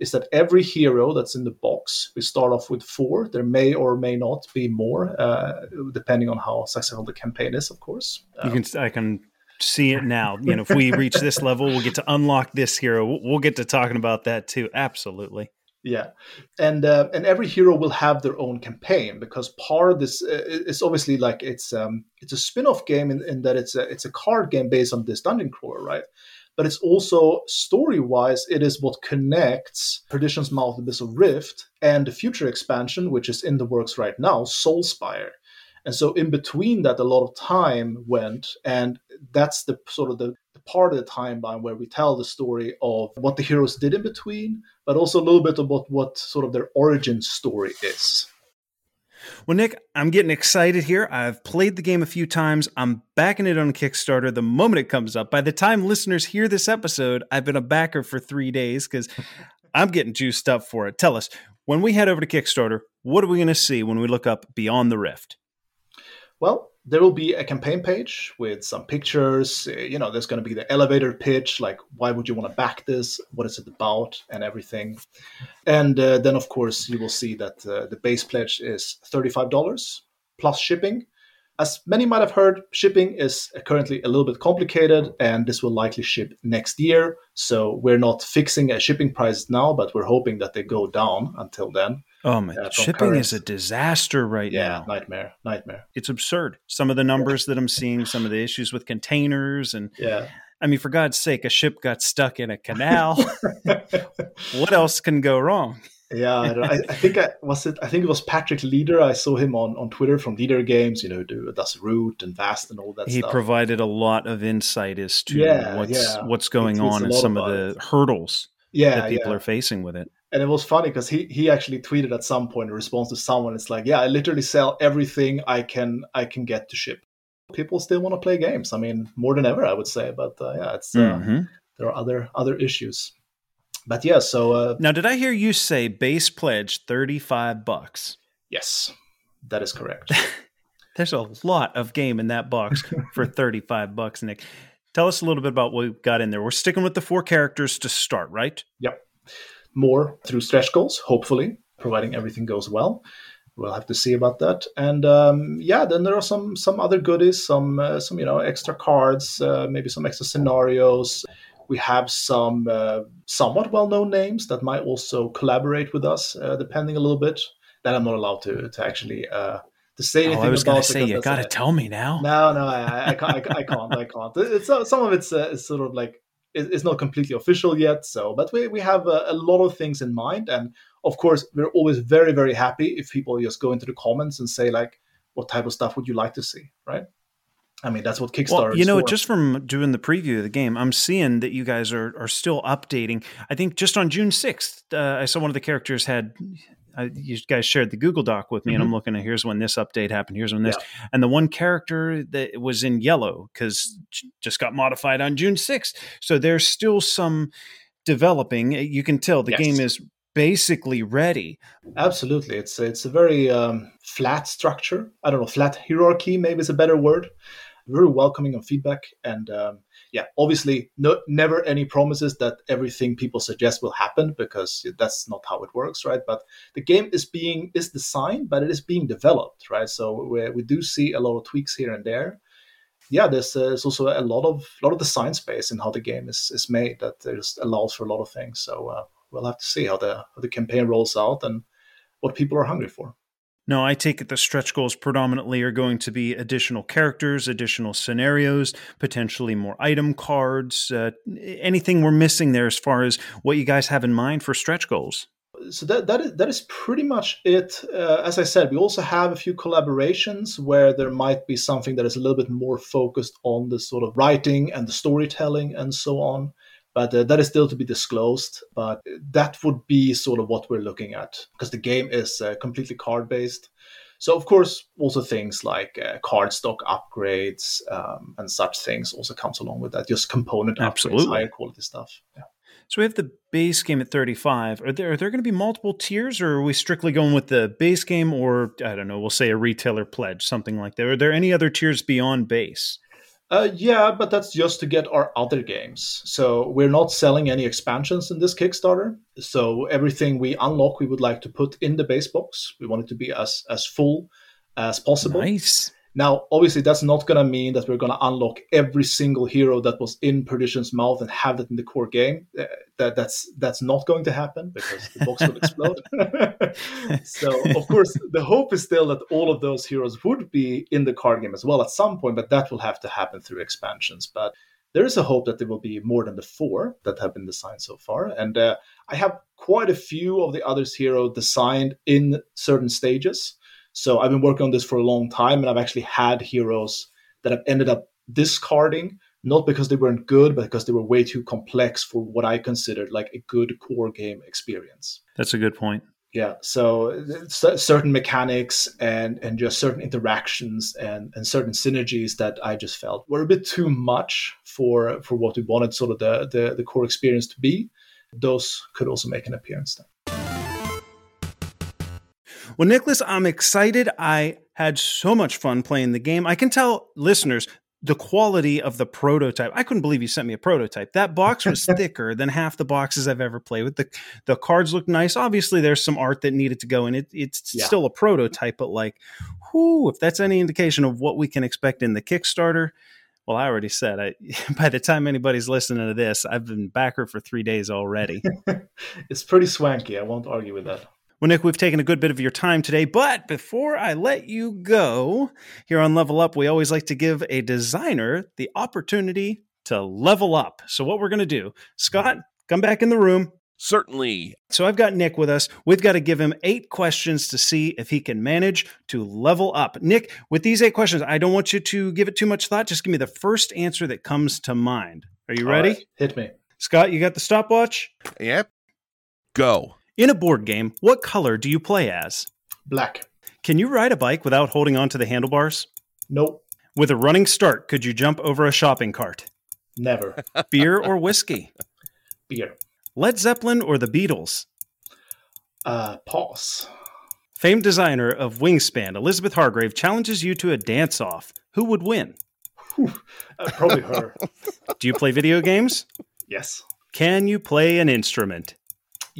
is that every hero that's in the box, we start off with four. There may or may not be more, uh, depending on how successful the campaign is, of course. Um, you can, I can see it now. You know, if we reach this level, we'll get to unlock this hero. We'll get to talking about that too. Absolutely. Yeah, and uh, and every hero will have their own campaign because part of this uh, is obviously like it's um it's a spin-off game in, in that it's a it's a card game based on this dungeon crawler, right? But it's also story wise, it is what connects Perdition's Mouth Abyssal Rift and the future expansion, which is in the works right now, Soulspire. And so in between that, a lot of time went, and that's the sort of the, the part of the timeline where we tell the story of what the heroes did in between, but also a little bit about what sort of their origin story is. Well, Nick, I'm getting excited here. I've played the game a few times. I'm backing it on Kickstarter the moment it comes up. By the time listeners hear this episode, I've been a backer for three days because I'm getting juiced up for it. Tell us, when we head over to Kickstarter, what are we going to see when we look up Beyond the Rift? Well, there will be a campaign page with some pictures. Uh, you know, there's going to be the elevator pitch, like why would you want to back this? What is it about? And everything. And uh, then, of course, you will see that uh, the base pledge is $35 plus shipping. As many might have heard, shipping is currently a little bit complicated, and this will likely ship next year. So we're not fixing a shipping price now, but we're hoping that they go down until then. Oh man, uh, shipping current. is a disaster right yeah, now. nightmare, nightmare. It's absurd. Some of the numbers that I'm seeing, some of the issues with containers, and yeah. I mean, for God's sake, a ship got stuck in a canal. what else can go wrong? Yeah, I, I, I, think I was it. I think it was Patrick Leder. I saw him on, on Twitter from Leder Games. You know, do does Root and Vast and all that. He stuff. provided a lot of insight as to yeah, what's yeah. what's going on and some of the it. hurdles yeah, that people yeah. are facing with it. And it was funny because he he actually tweeted at some point in response to someone. It's like, yeah, I literally sell everything I can I can get to ship. People still want to play games. I mean, more than ever, I would say. But uh, yeah, it's uh, mm-hmm. there are other other issues but yeah, so uh, now did I hear you say base pledge thirty five bucks? Yes, that is correct. There's a lot of game in that box for thirty five bucks, Nick. Tell us a little bit about what we've got in there. We're sticking with the four characters to start, right? Yep. More through stretch goals, hopefully, providing everything goes well. We'll have to see about that. And um, yeah, then there are some some other goodies, some uh, some you know extra cards, uh, maybe some extra scenarios we have some uh, somewhat well-known names that might also collaborate with us, uh, depending a little bit. That I'm not allowed to to actually uh, to say anything. Oh, I was going to say you got to tell me now. No, no, I, I, can't, I, I, can't. I can't. It's some of it's, uh, it's sort of like it's not completely official yet. So, but we we have a, a lot of things in mind, and of course, we're always very very happy if people just go into the comments and say like, what type of stuff would you like to see, right? I mean, that's what Kickstarter. Well, you know, just from doing the preview of the game, I'm seeing that you guys are are still updating. I think just on June 6th, uh, I saw one of the characters had. Uh, you guys shared the Google Doc with me, mm-hmm. and I'm mm-hmm. looking at here's when this update happened, here's when this, yeah. and the one character that was in yellow because just got modified on June 6th. So there's still some developing. You can tell the yes. game is basically ready. Absolutely, it's it's a very um, flat structure. I don't know, flat hierarchy maybe is a better word very welcoming on feedback. And um, yeah, obviously, no, never any promises that everything people suggest will happen because that's not how it works, right? But the game is being is designed, but it is being developed, right? So we, we do see a lot of tweaks here and there. Yeah, there's, uh, there's also a lot of lot of design space in how the game is is made that just allows for a lot of things. So uh, we'll have to see how the how the campaign rolls out and what people are hungry for. No, I take it the stretch goals predominantly are going to be additional characters, additional scenarios, potentially more item cards. Uh, anything we're missing there as far as what you guys have in mind for stretch goals? So that that is, that is pretty much it. Uh, as I said, we also have a few collaborations where there might be something that is a little bit more focused on the sort of writing and the storytelling and so on but uh, that is still to be disclosed. But that would be sort of what we're looking at because the game is uh, completely card based. So of course, also things like uh, card stock upgrades um, and such things also comes along with that. Just component Absolutely. upgrades, higher quality stuff. Yeah. So we have the base game at 35. Are there are there going to be multiple tiers, or are we strictly going with the base game, or I don't know, we'll say a retailer pledge, something like that? Are there any other tiers beyond base? Uh, yeah, but that's just to get our other games. So we're not selling any expansions in this Kickstarter. So everything we unlock, we would like to put in the base box. We want it to be as as full as possible. Nice. Now, obviously, that's not going to mean that we're going to unlock every single hero that was in Perdition's mouth and have it in the core game. Uh, that, that's that's not going to happen because the box will explode. so, of course, the hope is still that all of those heroes would be in the card game as well at some point, but that will have to happen through expansions. But there is a hope that there will be more than the four that have been designed so far. And uh, I have quite a few of the others hero designed in certain stages. So I've been working on this for a long time, and I've actually had heroes that I've ended up discarding, not because they weren't good, but because they were way too complex for what I considered like a good core game experience. That's a good point. Yeah, so certain mechanics and and just certain interactions and and certain synergies that I just felt were a bit too much for for what we wanted sort of the the, the core experience to be. Those could also make an appearance then. Well, Nikolas, I'm excited. I Had so much fun playing the game. I can tell listeners the quality of the prototype. I couldn't believe you sent me a prototype. That box was thicker than half the boxes I've ever played with. The the cards look nice. Obviously, there's some art that needed to go in. It, it's yeah. still a prototype, but like, whoo, if that's any indication of what we can expect in the Kickstarter, well, I already said. I by the time anybody's listening to this, I've been backer for three days already. it's pretty swanky. I won't argue with that. Well, Nick, we've taken a good bit of your time today, but before I let you go, here on Level Up, we always like to give a designer the opportunity to level up. So, what we're going to do, Scott, come back in the room. Certainly. So, I've got Nick with us. We've got to give him eight questions to see if he can manage to level up. Nick, with these eight questions, I don't want you to give it too much thought. Just give me the first answer that comes to mind. Are you ready? Right. Hit me. Scott, you got the stopwatch? Yep. Go. In a board game, what color do you play as? Black. Can you ride a bike without holding onto the handlebars? Nope. With a running start, could you jump over a shopping cart? Never. Beer or whiskey? Beer. Led Zeppelin or the Beatles? Uh, pause. Famed designer of Wingspan, Elizabeth Hargrave, challenges you to a dance off. Who would win? uh, probably her. Do you play video games? Yes. Can you play an instrument?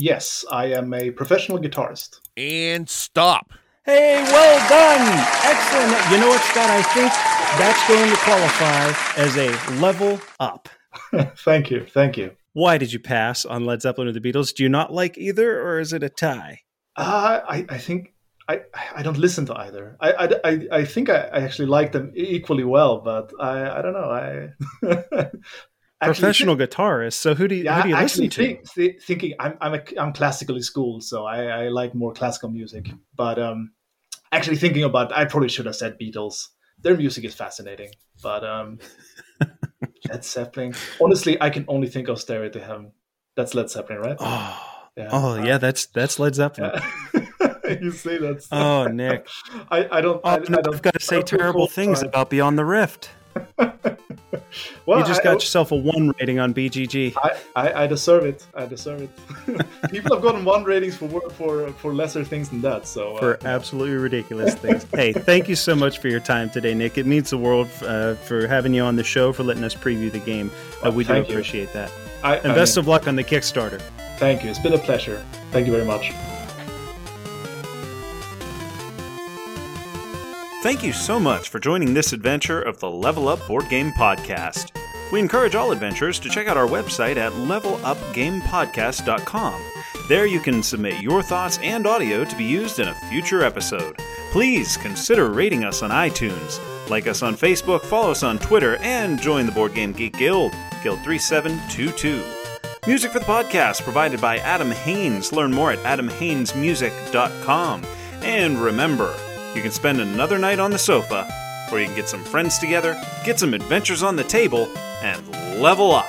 Yes, I am a professional guitarist. And stop. Hey, well done. Excellent. You know what, Scott? I think that's going to qualify as a level up. thank you. Thank you. Why did you pass on Led Zeppelin or the Beatles? Do you not like either, or is it a tie? Uh, I, I think I, I don't listen to either. I, I, I think I, I actually like them equally well, but I, I don't know. I professional think, guitarist. So who do you, yeah, who do you listen to? Think, th- thinking I'm I'm, a, I'm classically schooled, so I, I like more classical music. But um, actually thinking about, I probably should have said Beatles. Their music is fascinating, but um, Led Zeppelin. Honestly, I can only think of Stairway to Heaven. That's Led Zeppelin, right? Oh, yeah, oh, yeah that's that's Led Zeppelin. Yeah. you say that. Oh, Nick. I, I don't. Oh, I, no, I don't, I've got to say terrible things about Beyond the Rift. well, you just got I, yourself a one rating on BGG. I, I, I deserve it. I deserve it. People have gotten one ratings for for for lesser things than that. So uh, for absolutely ridiculous things. hey, thank you so much for your time today, Nick. It means the world uh, for having you on the show for letting us preview the game. Uh, we do appreciate you. that. I, and best mean, of luck on the Kickstarter. Thank you. It's been a pleasure. Thank you very much. Thank you so much for joining this adventure of the Level Up Board Game Podcast. We encourage all adventurers to check out our website at levelupgamepodcast.com. There you can submit your thoughts and audio to be used in a future episode. Please consider rating us on iTunes, like us on Facebook, follow us on Twitter, and join the Board Game Geek Guild, Guild 3722. Music for the podcast provided by Adam Haynes. Learn more at adamhaynesmusic.com. And remember, you can spend another night on the sofa, or you can get some friends together, get some adventures on the table, and level up.